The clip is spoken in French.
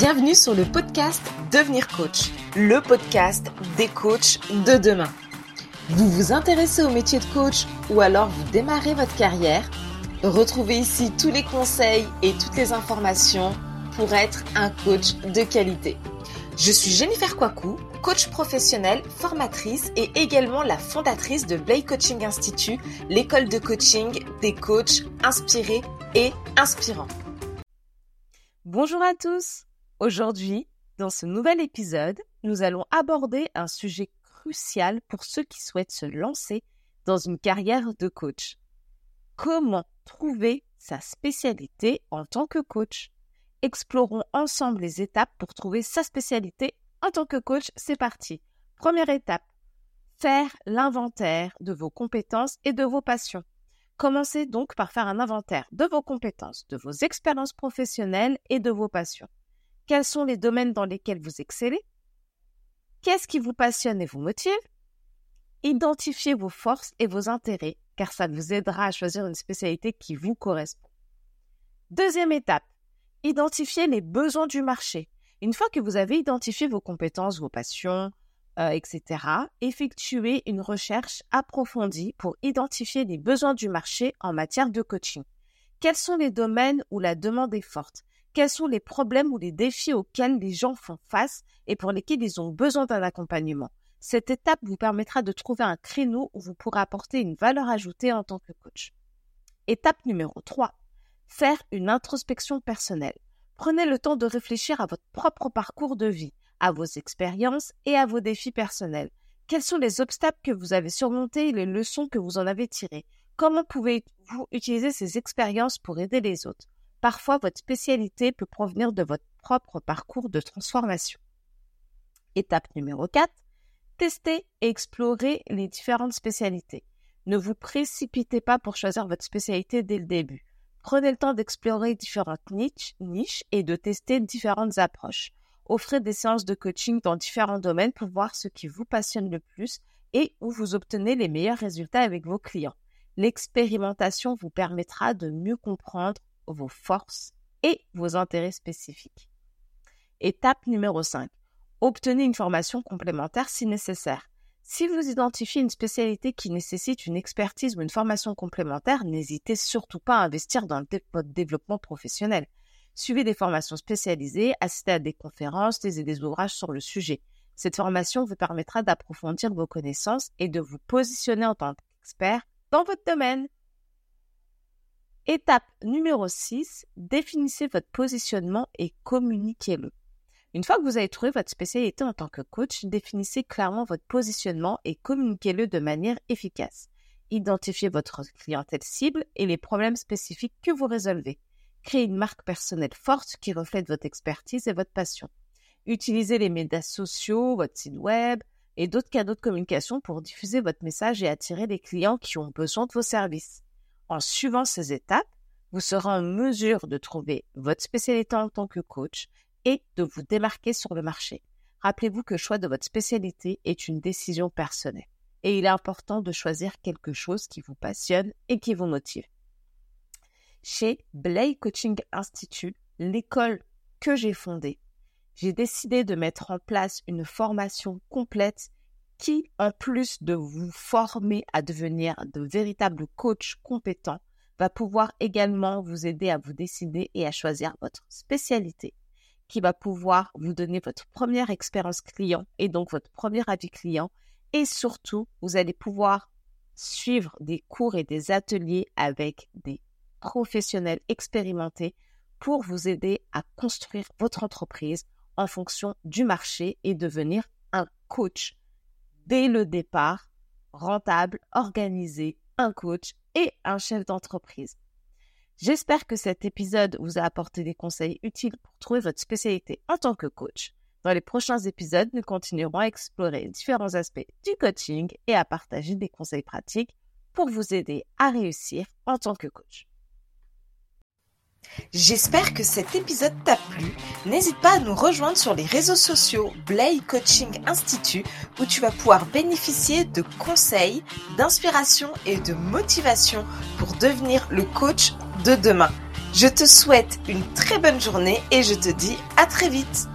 Bienvenue sur le podcast Devenir coach, le podcast des coachs de demain. Vous vous intéressez au métier de coach ou alors vous démarrez votre carrière? Retrouvez ici tous les conseils et toutes les informations pour être un coach de qualité. Je suis Jennifer Kwaku, coach professionnelle, formatrice et également la fondatrice de Blay Coaching Institute, l'école de coaching des coachs inspirés et inspirants. Bonjour à tous Aujourd'hui, dans ce nouvel épisode, nous allons aborder un sujet crucial pour ceux qui souhaitent se lancer dans une carrière de coach. Comment trouver sa spécialité en tant que coach? Explorons ensemble les étapes pour trouver sa spécialité en tant que coach. C'est parti. Première étape, faire l'inventaire de vos compétences et de vos passions. Commencez donc par faire un inventaire de vos compétences, de vos expériences professionnelles et de vos passions. Quels sont les domaines dans lesquels vous excellez Qu'est-ce qui vous passionne et vous motive Identifiez vos forces et vos intérêts, car ça vous aidera à choisir une spécialité qui vous correspond. Deuxième étape, identifiez les besoins du marché. Une fois que vous avez identifié vos compétences, vos passions, euh, etc., effectuez une recherche approfondie pour identifier les besoins du marché en matière de coaching. Quels sont les domaines où la demande est forte? Quels sont les problèmes ou les défis auxquels les gens font face et pour lesquels ils ont besoin d'un accompagnement? Cette étape vous permettra de trouver un créneau où vous pourrez apporter une valeur ajoutée en tant que coach. Étape numéro 3. Faire une introspection personnelle. Prenez le temps de réfléchir à votre propre parcours de vie, à vos expériences et à vos défis personnels. Quels sont les obstacles que vous avez surmontés et les leçons que vous en avez tirées? Comment pouvez-vous utiliser ces expériences pour aider les autres? Parfois, votre spécialité peut provenir de votre propre parcours de transformation. Étape numéro 4. Testez et explorez les différentes spécialités. Ne vous précipitez pas pour choisir votre spécialité dès le début. Prenez le temps d'explorer différentes niches, niches et de tester différentes approches. Offrez des séances de coaching dans différents domaines pour voir ce qui vous passionne le plus et où vous obtenez les meilleurs résultats avec vos clients. L'expérimentation vous permettra de mieux comprendre vos forces et vos intérêts spécifiques. Étape numéro 5. Obtenez une formation complémentaire si nécessaire. Si vous identifiez une spécialité qui nécessite une expertise ou une formation complémentaire, n'hésitez surtout pas à investir dans votre développement professionnel. Suivez des formations spécialisées, assistez à des conférences, lisez des ouvrages sur le sujet. Cette formation vous permettra d'approfondir vos connaissances et de vous positionner en tant qu'expert dans votre domaine. Étape numéro 6, définissez votre positionnement et communiquez-le. Une fois que vous avez trouvé votre spécialité en tant que coach, définissez clairement votre positionnement et communiquez-le de manière efficace. Identifiez votre clientèle cible et les problèmes spécifiques que vous résolvez. Créez une marque personnelle forte qui reflète votre expertise et votre passion. Utilisez les médias sociaux, votre site web et d'autres canaux de communication pour diffuser votre message et attirer les clients qui ont besoin de vos services. En suivant ces étapes, vous serez en mesure de trouver votre spécialité en tant que coach et de vous démarquer sur le marché. Rappelez-vous que le choix de votre spécialité est une décision personnelle et il est important de choisir quelque chose qui vous passionne et qui vous motive. Chez Blay Coaching Institute, l'école que j'ai fondée, j'ai décidé de mettre en place une formation complète qui, en plus de vous former à devenir de véritables coachs compétents, va pouvoir également vous aider à vous décider et à choisir votre spécialité, qui va pouvoir vous donner votre première expérience client et donc votre premier avis client. Et surtout, vous allez pouvoir suivre des cours et des ateliers avec des professionnels expérimentés pour vous aider à construire votre entreprise en fonction du marché et devenir un coach dès le départ, rentable, organisé, un coach et un chef d'entreprise. J'espère que cet épisode vous a apporté des conseils utiles pour trouver votre spécialité en tant que coach. Dans les prochains épisodes, nous continuerons à explorer différents aspects du coaching et à partager des conseils pratiques pour vous aider à réussir en tant que coach. J'espère que cet épisode t'a plu. N'hésite pas à nous rejoindre sur les réseaux sociaux Blay Coaching Institute où tu vas pouvoir bénéficier de conseils, d'inspiration et de motivation pour devenir le coach de demain. Je te souhaite une très bonne journée et je te dis à très vite